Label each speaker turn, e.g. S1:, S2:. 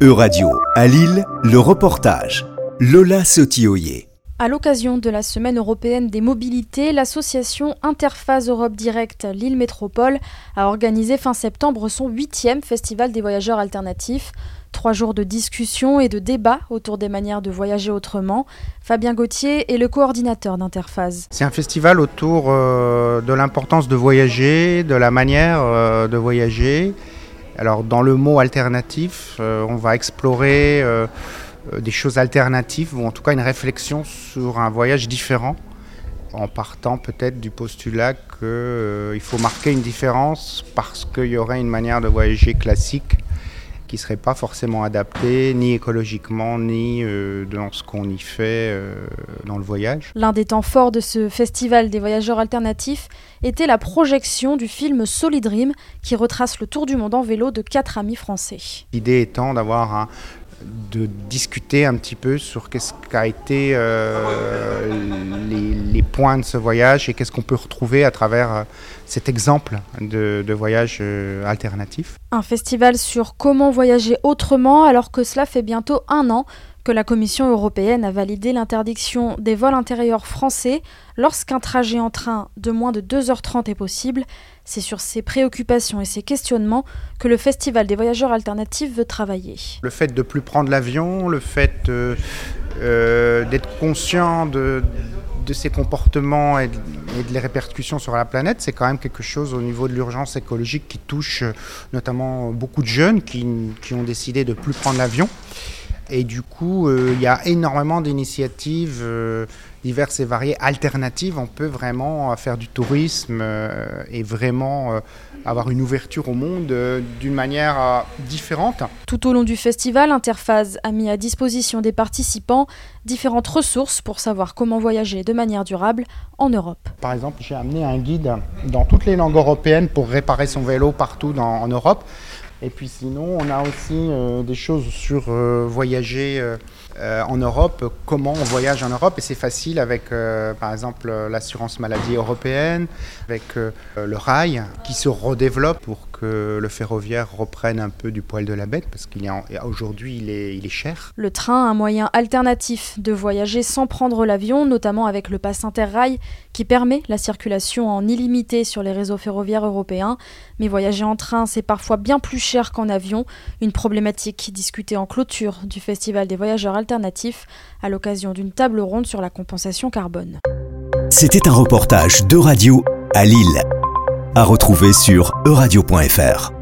S1: Euradio, à Lille, le reportage. Lola Sotioyer.
S2: À l'occasion de la Semaine européenne des mobilités, l'association Interphase Europe Direct Lille Métropole a organisé fin septembre son huitième festival des voyageurs alternatifs. Trois jours de discussion et de débat autour des manières de voyager autrement. Fabien Gauthier est le coordinateur d'Interphase.
S3: C'est un festival autour euh, de l'importance de voyager, de la manière euh, de voyager. Alors dans le mot alternatif, euh, on va explorer des choses alternatives ou en tout cas une réflexion sur un voyage différent en partant peut-être du postulat qu'il faut marquer une différence parce qu'il y aurait une manière de voyager classique qui ne serait pas forcément adapté ni écologiquement ni euh, dans ce qu'on y fait euh, dans le voyage.
S2: L'un des temps forts de ce festival des voyageurs alternatifs était la projection du film Solid Dream qui retrace le tour du monde en vélo de quatre amis français.
S3: L'idée étant d'avoir un, de discuter un petit peu sur qu'est-ce qu'a été euh, les, points de ce voyage et qu'est-ce qu'on peut retrouver à travers euh, cet exemple de, voyage euh, alternatif.
S2: Un festival sur comment voyager autrement alors que cela fait bientôt un an que la Commission européenne a validé l'interdiction des vols intérieurs français lorsqu'un trajet en train de moins de 2h30 est possible. C'est sur ces préoccupations et ces questionnements que le Festival des voyageurs alternatifs veut travailler.
S3: Le fait de ne plus prendre l'avion, le fait euh, euh, d'être conscient de, ces comportements et de, les répercussions sur la planète, c'est quand même quelque chose au niveau de l'urgence écologique qui touche euh, notamment beaucoup de jeunes qui, qui ont décidé de plus prendre l'avion. Et du coup, euh, il y a énormément d'initiatives euh, diverses et variées, alternatives. On peut vraiment euh, faire du tourisme et vraiment avoir une ouverture au monde d'une manière différente.
S2: Tout au long du festival, Interphase a mis à disposition des participants différentes ressources pour savoir comment voyager de manière durable en Europe.
S3: Par exemple, j'ai amené un guide dans toutes les langues européennes pour réparer son vélo partout en Europe. Et puis sinon, on a aussi euh, des choses sur euh, voyager euh, en Europe, comment on voyage en Europe. Et c'est facile avec, par exemple, l'assurance maladie européenne, avec le rail qui se redéveloppe pour que le ferroviaire reprenne un peu du poil de la bête, parce qu'aujourd'hui, il est, il est cher.
S2: Le train, un moyen alternatif de voyager sans prendre l'avion, notamment avec le pass Interrail, qui permet la circulation en illimité sur les réseaux ferroviaires européens. Mais voyager en train, c'est parfois bien plus cher qu'en avion, une problématique discutée en clôture du Festival des voyageurs alternatifs à l'occasion d'une table ronde sur la compensation carbone.
S1: C'était un reportage de radio à Lille, à retrouver sur euradio.fr.